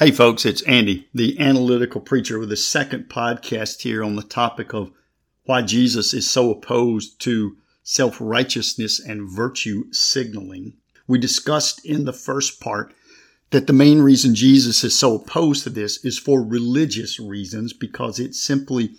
Hey, folks, it's Andy, the analytical preacher, with a second podcast here on the topic of why Jesus is so opposed to self righteousness and virtue signaling. We discussed in the first part that the main reason Jesus is so opposed to this is for religious reasons because it's simply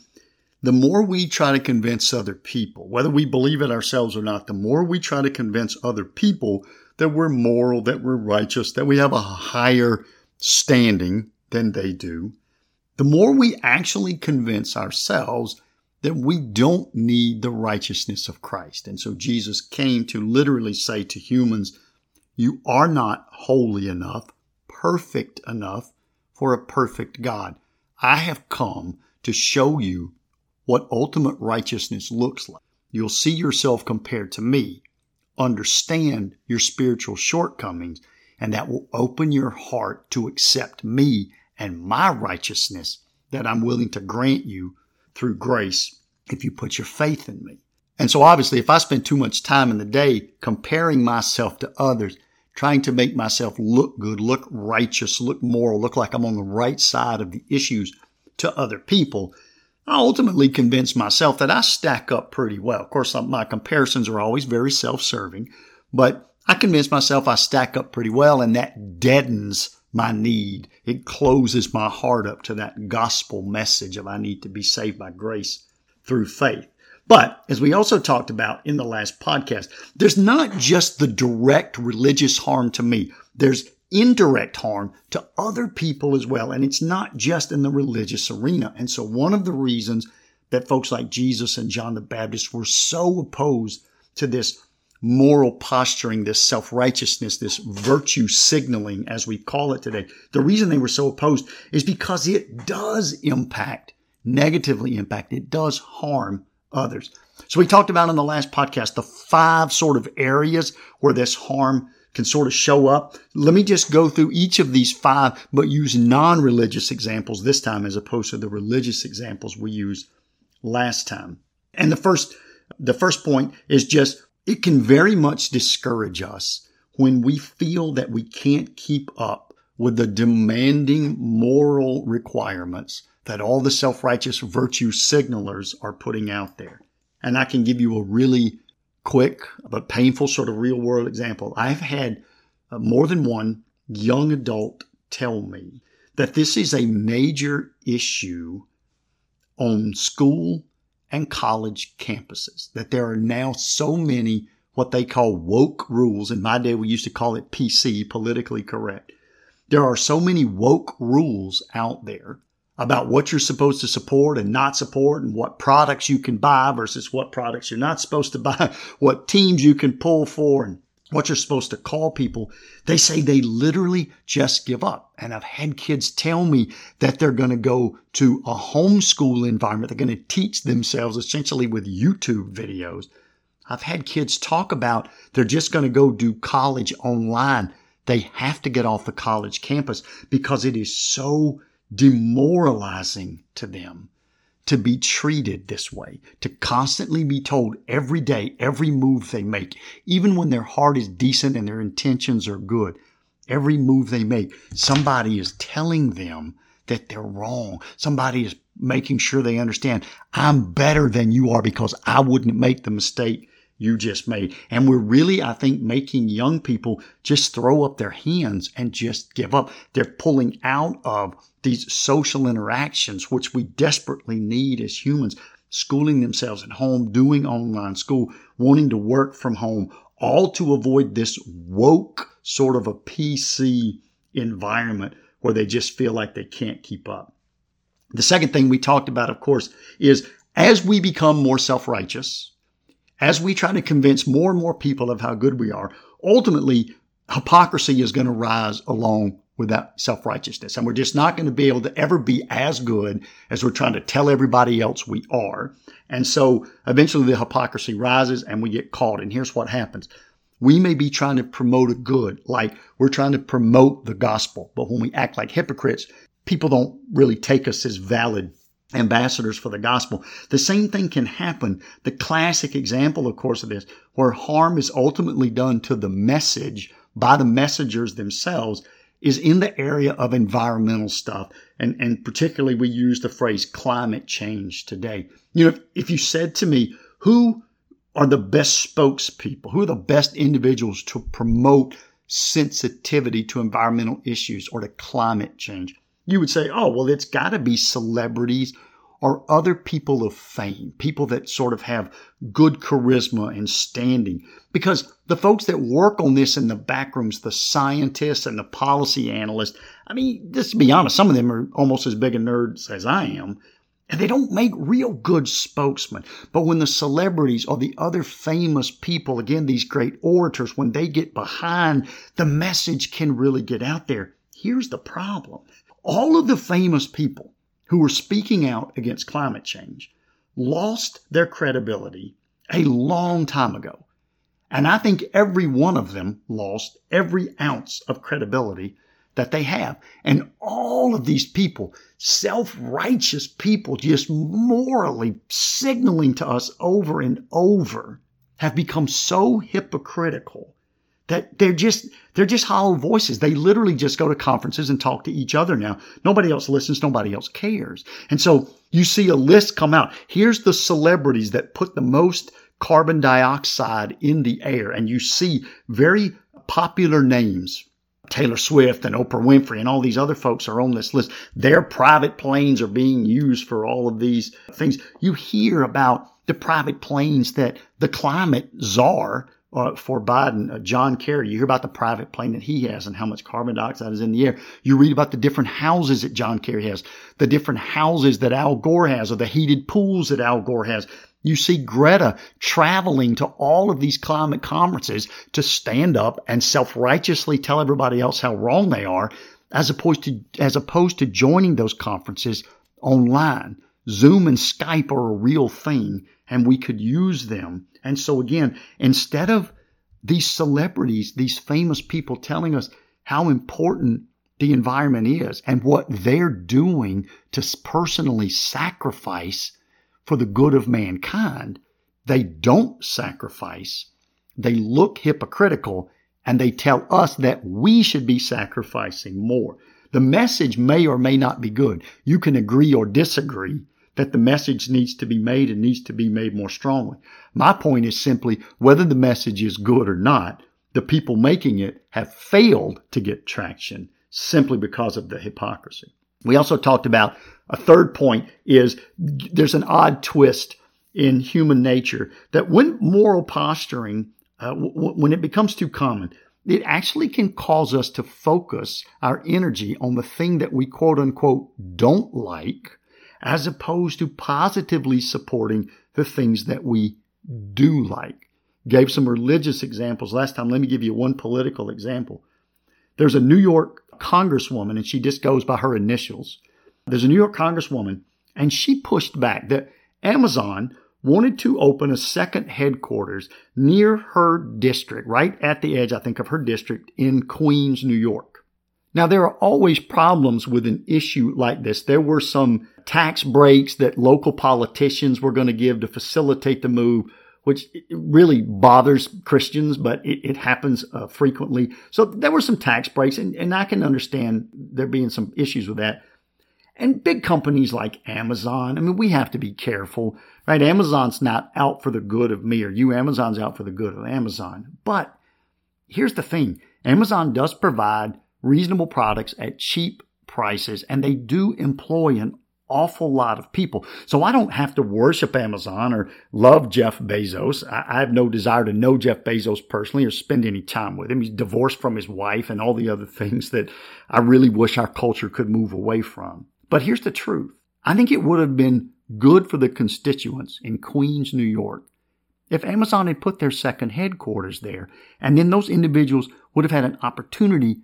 the more we try to convince other people, whether we believe it ourselves or not, the more we try to convince other people that we're moral, that we're righteous, that we have a higher standing than they do, the more we actually convince ourselves that we don't need the righteousness of Christ. And so Jesus came to literally say to humans, you are not holy enough, perfect enough for a perfect God. I have come to show you what ultimate righteousness looks like. You'll see yourself compared to me, understand your spiritual shortcomings, and that will open your heart to accept me and my righteousness that I'm willing to grant you through grace if you put your faith in me. And so obviously, if I spend too much time in the day comparing myself to others, trying to make myself look good, look righteous, look moral, look like I'm on the right side of the issues to other people, I ultimately convince myself that I stack up pretty well. Of course, my comparisons are always very self-serving, but I convince myself I stack up pretty well and that deadens my need. It closes my heart up to that gospel message of I need to be saved by grace through faith. But as we also talked about in the last podcast, there's not just the direct religious harm to me. There's indirect harm to other people as well. And it's not just in the religious arena. And so one of the reasons that folks like Jesus and John the Baptist were so opposed to this moral posturing, this self righteousness, this virtue signaling, as we call it today. The reason they were so opposed is because it does impact, negatively impact, it does harm others. So we talked about in the last podcast the five sort of areas where this harm can sort of show up. Let me just go through each of these five, but use non religious examples this time as opposed to the religious examples we used last time. And the first, the first point is just it can very much discourage us when we feel that we can't keep up with the demanding moral requirements that all the self-righteous virtue signalers are putting out there. And I can give you a really quick but painful sort of real world example. I've had uh, more than one young adult tell me that this is a major issue on school and college campuses, that there are now so many what they call woke rules. In my day, we used to call it PC, politically correct. There are so many woke rules out there about what you're supposed to support and not support and what products you can buy versus what products you're not supposed to buy, what teams you can pull for and what you're supposed to call people, they say they literally just give up. And I've had kids tell me that they're going to go to a homeschool environment. They're going to teach themselves essentially with YouTube videos. I've had kids talk about they're just going to go do college online. They have to get off the college campus because it is so demoralizing to them to be treated this way, to constantly be told every day, every move they make, even when their heart is decent and their intentions are good, every move they make, somebody is telling them that they're wrong. Somebody is making sure they understand I'm better than you are because I wouldn't make the mistake you just made. And we're really, I think, making young people just throw up their hands and just give up. They're pulling out of these social interactions, which we desperately need as humans, schooling themselves at home, doing online school, wanting to work from home, all to avoid this woke sort of a PC environment where they just feel like they can't keep up. The second thing we talked about, of course, is as we become more self-righteous, as we try to convince more and more people of how good we are, ultimately hypocrisy is going to rise along with that self-righteousness. And we're just not going to be able to ever be as good as we're trying to tell everybody else we are. And so eventually the hypocrisy rises and we get caught. And here's what happens. We may be trying to promote a good, like we're trying to promote the gospel. But when we act like hypocrites, people don't really take us as valid ambassadors for the gospel. The same thing can happen. The classic example, of course, of this, where harm is ultimately done to the message by the messengers themselves, is in the area of environmental stuff. And, and particularly we use the phrase climate change today. You know, if, if you said to me, who are the best spokespeople? Who are the best individuals to promote sensitivity to environmental issues or to climate change? You would say, oh, well, it's got to be celebrities or other people of fame, people that sort of have good charisma and standing. Because the folks that work on this in the back rooms, the scientists and the policy analysts, I mean, just to be honest, some of them are almost as big a nerds as I am. And they don't make real good spokesmen. But when the celebrities or the other famous people, again, these great orators, when they get behind, the message can really get out there. Here's the problem. All of the famous people who were speaking out against climate change lost their credibility a long time ago. And I think every one of them lost every ounce of credibility that they have. And all of these people, self-righteous people, just morally signaling to us over and over, have become so hypocritical that they're just they're just hollow voices. They literally just go to conferences and talk to each other now. Nobody else listens, nobody else cares. And so you see a list come out. Here's the celebrities that put the most carbon dioxide in the air and you see very popular names Taylor Swift and Oprah Winfrey and all these other folks are on this list. Their private planes are being used for all of these things. You hear about the private planes that the climate czar uh, for Biden, uh, John Kerry. You hear about the private plane that he has and how much carbon dioxide is in the air. You read about the different houses that John Kerry has, the different houses that Al Gore has, or the heated pools that Al Gore has. You see Greta traveling to all of these climate conferences to stand up and self-righteously tell everybody else how wrong they are, as opposed to, as opposed to joining those conferences online. Zoom and Skype are a real thing and we could use them. And so again, instead of these celebrities, these famous people telling us how important the environment is and what they're doing to personally sacrifice for the good of mankind, they don't sacrifice. They look hypocritical and they tell us that we should be sacrificing more. The message may or may not be good. You can agree or disagree that the message needs to be made and needs to be made more strongly. My point is simply whether the message is good or not, the people making it have failed to get traction simply because of the hypocrisy. We also talked about a third point is there's an odd twist in human nature that when moral posturing, uh, w- when it becomes too common, it actually can cause us to focus our energy on the thing that we quote unquote don't like as opposed to positively supporting the things that we do like. Gave some religious examples last time. Let me give you one political example. There's a New York congresswoman and she just goes by her initials. There's a New York congresswoman and she pushed back that Amazon wanted to open a second headquarters near her district, right at the edge, I think, of her district in Queens, New York. Now, there are always problems with an issue like this. There were some tax breaks that local politicians were going to give to facilitate the move, which really bothers Christians, but it, it happens uh, frequently. So there were some tax breaks, and, and I can understand there being some issues with that. And big companies like Amazon, I mean, we have to be careful, right? Amazon's not out for the good of me or you. Amazon's out for the good of Amazon. But here's the thing. Amazon does provide reasonable products at cheap prices and they do employ an awful lot of people. So I don't have to worship Amazon or love Jeff Bezos. I, have no desire to know Jeff Bezos personally or spend any time with him. He's divorced from his wife and all the other things that I really wish our culture could move away from. But here's the truth. I think it would have been good for the constituents in Queens, New York, if Amazon had put their second headquarters there, and then those individuals would have had an opportunity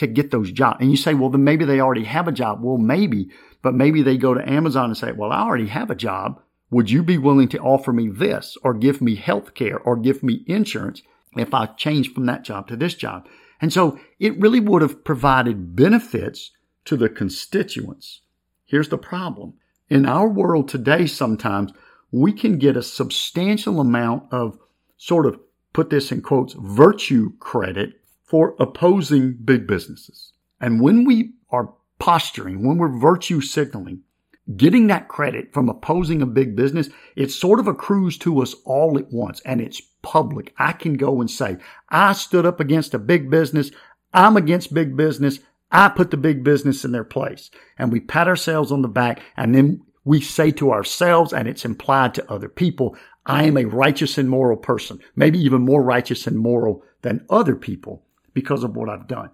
to get those jobs. And you say, well, then maybe they already have a job. Well, maybe, but maybe they go to Amazon and say, well, I already have a job. Would you be willing to offer me this or give me health care or give me insurance if I change from that job to this job? And so it really would have provided benefits to the constituents. Here's the problem. In our world today, sometimes we can get a substantial amount of sort of put this in quotes, virtue credit for opposing big businesses. And when we are posturing, when we're virtue signaling, getting that credit from opposing a big business, it sort of accrues to us all at once and it's public. I can go and say, I stood up against a big business. I'm against big business. I put the big business in their place and we pat ourselves on the back and then we say to ourselves and it's implied to other people, I am a righteous and moral person, maybe even more righteous and moral than other people because of what I've done.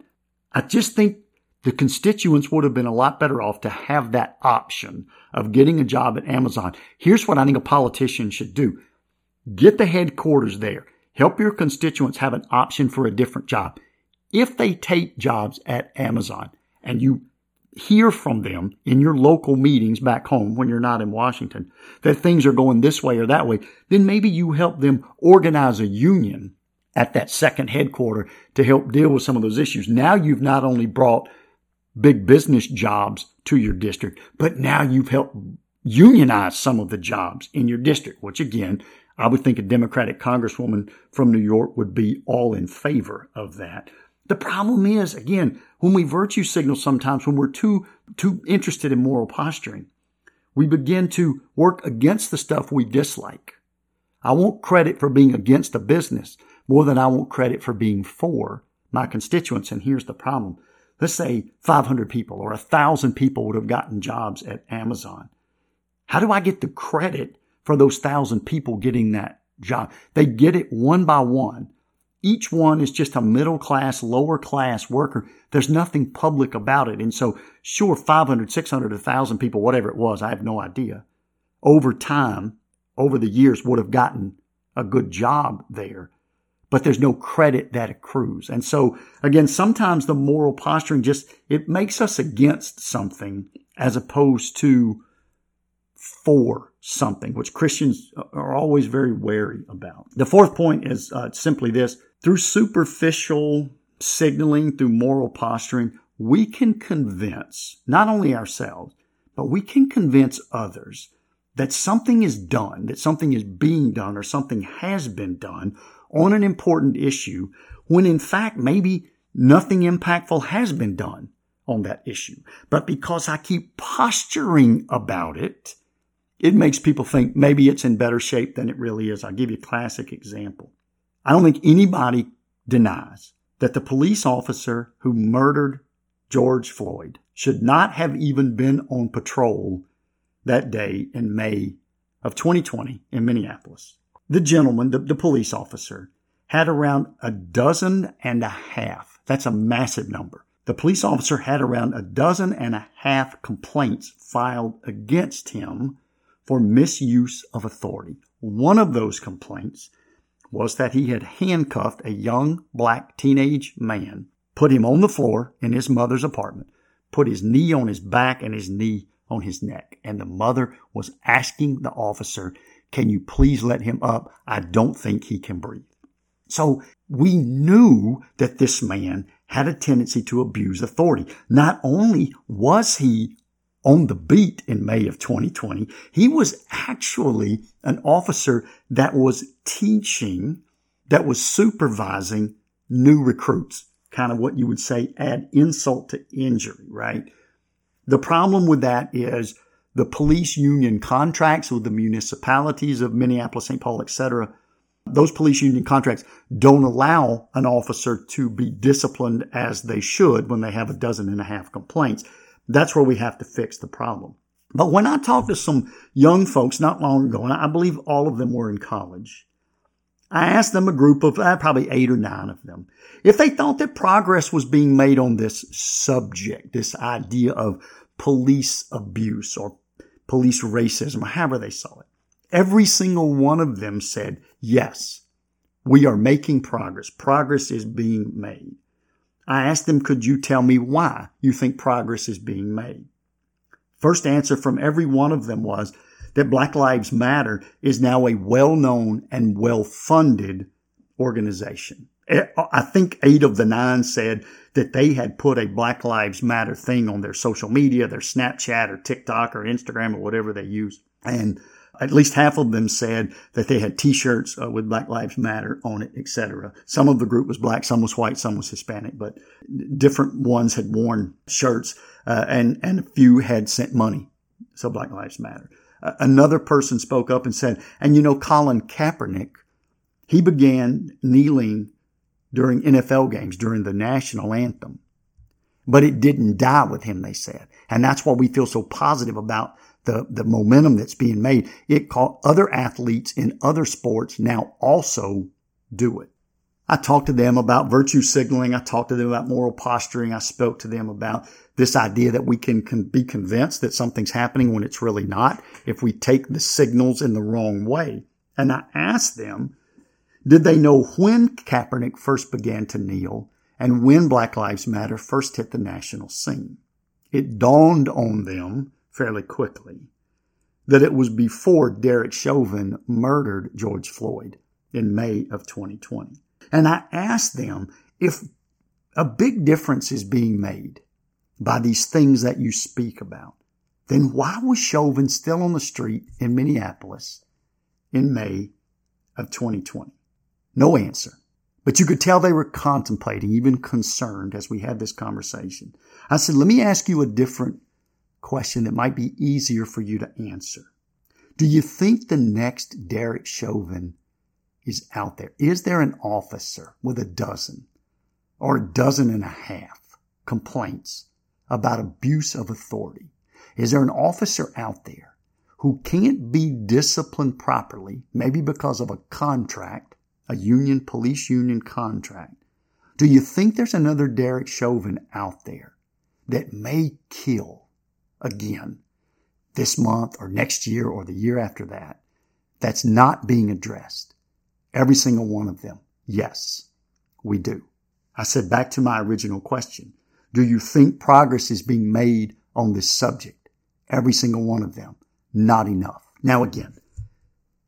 I just think the constituents would have been a lot better off to have that option of getting a job at Amazon. Here's what I think a politician should do. Get the headquarters there. Help your constituents have an option for a different job. If they take jobs at Amazon and you hear from them in your local meetings back home when you're not in Washington that things are going this way or that way, then maybe you help them organize a union at that second headquarter to help deal with some of those issues. Now you've not only brought big business jobs to your district, but now you've helped unionize some of the jobs in your district, which again, I would think a Democratic congresswoman from New York would be all in favor of that. The problem is, again, when we virtue signal sometimes, when we're too, too interested in moral posturing, we begin to work against the stuff we dislike. I want credit for being against a business more than I want credit for being for my constituents. And here's the problem let's say 500 people or 1,000 people would have gotten jobs at Amazon. How do I get the credit for those 1,000 people getting that job? They get it one by one. Each one is just a middle class, lower class worker. There's nothing public about it. And so, sure, 500, 600, 1,000 people, whatever it was, I have no idea, over time, over the years, would have gotten a good job there but there's no credit that accrues. And so again, sometimes the moral posturing just, it makes us against something as opposed to for something, which Christians are always very wary about. The fourth point is uh, simply this through superficial signaling, through moral posturing, we can convince not only ourselves, but we can convince others that something is done, that something is being done, or something has been done on an important issue when in fact maybe nothing impactful has been done on that issue. But because I keep posturing about it, it makes people think maybe it's in better shape than it really is. I'll give you a classic example. I don't think anybody denies that the police officer who murdered George Floyd should not have even been on patrol that day in May of 2020 in Minneapolis the gentleman, the, the police officer, had around a dozen and a half. That's a massive number. The police officer had around a dozen and a half complaints filed against him for misuse of authority. One of those complaints was that he had handcuffed a young black teenage man, put him on the floor in his mother's apartment, put his knee on his back and his knee on his neck. And the mother was asking the officer can you please let him up? I don't think he can breathe. So we knew that this man had a tendency to abuse authority. Not only was he on the beat in May of 2020, he was actually an officer that was teaching, that was supervising new recruits. Kind of what you would say add insult to injury, right? The problem with that is the police union contracts with the municipalities of Minneapolis, St. Paul, etc. Those police union contracts don't allow an officer to be disciplined as they should when they have a dozen and a half complaints. That's where we have to fix the problem. But when I talked to some young folks not long ago, and I believe all of them were in college, I asked them a group of uh, probably eight or nine of them if they thought that progress was being made on this subject, this idea of police abuse or police racism, however they saw it. Every single one of them said, yes, we are making progress. Progress is being made. I asked them, could you tell me why you think progress is being made? First answer from every one of them was that Black Lives Matter is now a well-known and well-funded organization. I think eight of the nine said that they had put a Black Lives Matter thing on their social media, their Snapchat or TikTok or Instagram or whatever they use. And At least half of them said that they had T-shirts uh, with Black Lives Matter on it, etc. Some of the group was black, some was white, some was Hispanic, but different ones had worn shirts, uh, and and a few had sent money. So Black Lives Matter. Uh, another person spoke up and said, and you know, Colin Kaepernick, he began kneeling during NFL games during the national anthem, but it didn't die with him. They said, and that's why we feel so positive about the, the momentum that's being made. It caught other athletes in other sports now also do it. I talked to them about virtue signaling. I talked to them about moral posturing. I spoke to them about this idea that we can, can be convinced that something's happening when it's really not if we take the signals in the wrong way. And I asked them, did they know when Kaepernick first began to kneel and when Black Lives Matter first hit the national scene? It dawned on them fairly quickly that it was before Derek Chauvin murdered George Floyd in May of 2020. And I asked them if a big difference is being made by these things that you speak about, then why was Chauvin still on the street in Minneapolis in May of 2020? No answer. But you could tell they were contemplating, even concerned as we had this conversation. I said, let me ask you a different question that might be easier for you to answer. Do you think the next Derek Chauvin is out there? Is there an officer with a dozen or a dozen and a half complaints about abuse of authority? Is there an officer out there who can't be disciplined properly, maybe because of a contract, a union, police union contract? Do you think there's another Derek Chauvin out there that may kill again this month or next year or the year after that that's not being addressed? Every single one of them. Yes, we do. I said back to my original question. Do you think progress is being made on this subject? Every single one of them. Not enough. Now again,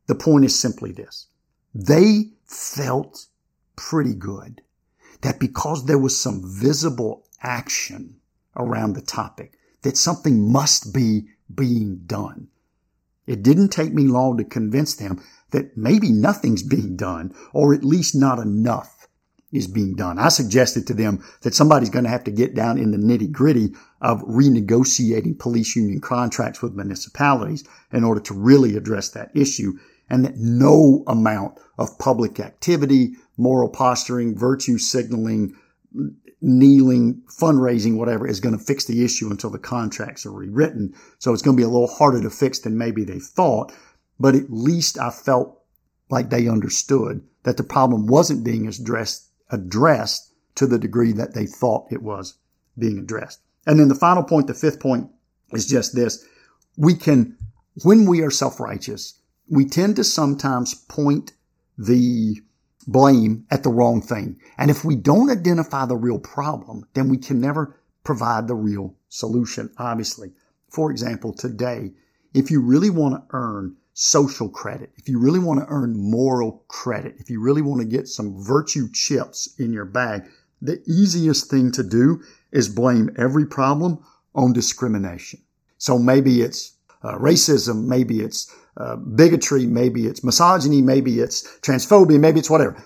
the point is simply this. They felt pretty good that because there was some visible action around the topic, that something must be being done. It didn't take me long to convince them that maybe nothing's being done, or at least not enough is being done. I suggested to them that somebody's going to have to get down in the nitty gritty of renegotiating police union contracts with municipalities in order to really address that issue and that no amount of public activity, moral posturing, virtue signaling, kneeling, fundraising, whatever is going to fix the issue until the contracts are rewritten. So it's going to be a little harder to fix than maybe they thought. But at least I felt like they understood that the problem wasn't being addressed, addressed to the degree that they thought it was being addressed. And then the final point, the fifth point is just this. We can, when we are self-righteous, we tend to sometimes point the blame at the wrong thing. And if we don't identify the real problem, then we can never provide the real solution, obviously. For example, today, if you really want to earn social credit, if you really want to earn moral credit, if you really want to get some virtue chips in your bag, the easiest thing to do is blame every problem on discrimination. So maybe it's uh, racism, maybe it's uh, bigotry, maybe it's misogyny, maybe it's transphobia, maybe it's whatever.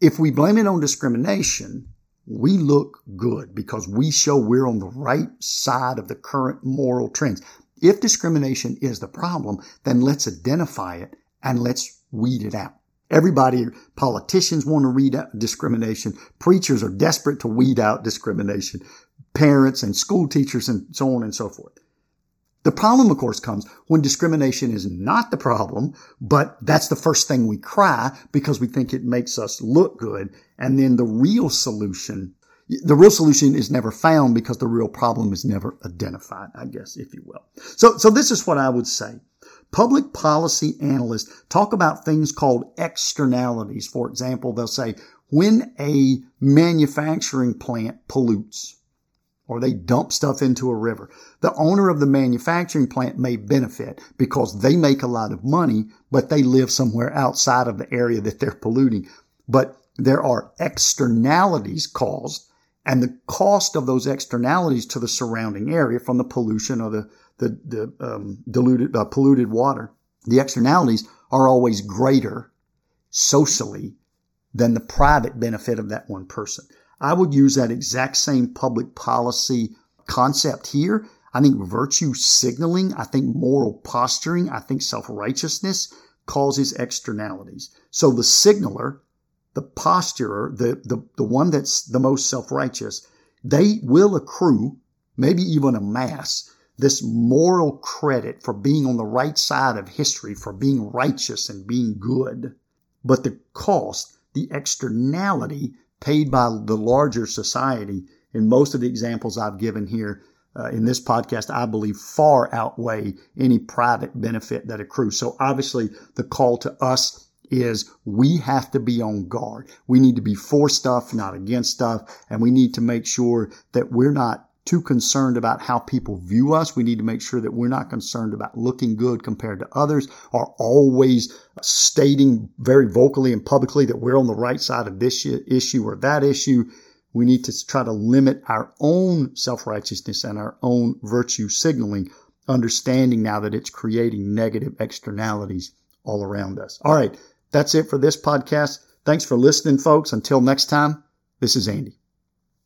If we blame it on discrimination, we look good because we show we're on the right side of the current moral trends. If discrimination is the problem, then let's identify it and let's weed it out. Everybody, politicians want to weed out discrimination. Preachers are desperate to weed out discrimination. Parents and school teachers and so on and so forth. The problem, of course, comes when discrimination is not the problem, but that's the first thing we cry because we think it makes us look good. And then the real solution, the real solution is never found because the real problem is never identified, I guess, if you will. So, so this is what I would say. Public policy analysts talk about things called externalities. For example, they'll say when a manufacturing plant pollutes, or they dump stuff into a river. The owner of the manufacturing plant may benefit because they make a lot of money, but they live somewhere outside of the area that they're polluting. But there are externalities caused and the cost of those externalities to the surrounding area from the pollution or the, the, the um, diluted, uh, polluted water the externalities are always greater socially than the private benefit of that one person. I would use that exact same public policy concept here. I think virtue signaling, I think moral posturing, I think self-righteousness causes externalities. So the signaler, the posturer, the, the, the one that's the most self-righteous, they will accrue, maybe even amass, this moral credit for being on the right side of history, for being righteous and being good. But the cost, the externality paid by the larger society, in most of the examples I've given here uh, in this podcast, I believe far outweigh any private benefit that accrues. So obviously the call to us is we have to be on guard. We need to be for stuff, not against stuff. And we need to make sure that we're not too concerned about how people view us. We need to make sure that we're not concerned about looking good compared to others are always stating very vocally and publicly that we're on the right side of this issue or that issue. We need to try to limit our own self-righteousness and our own virtue signaling, understanding now that it's creating negative externalities all around us. All right. That's it for this podcast. Thanks for listening, folks. Until next time, this is Andy.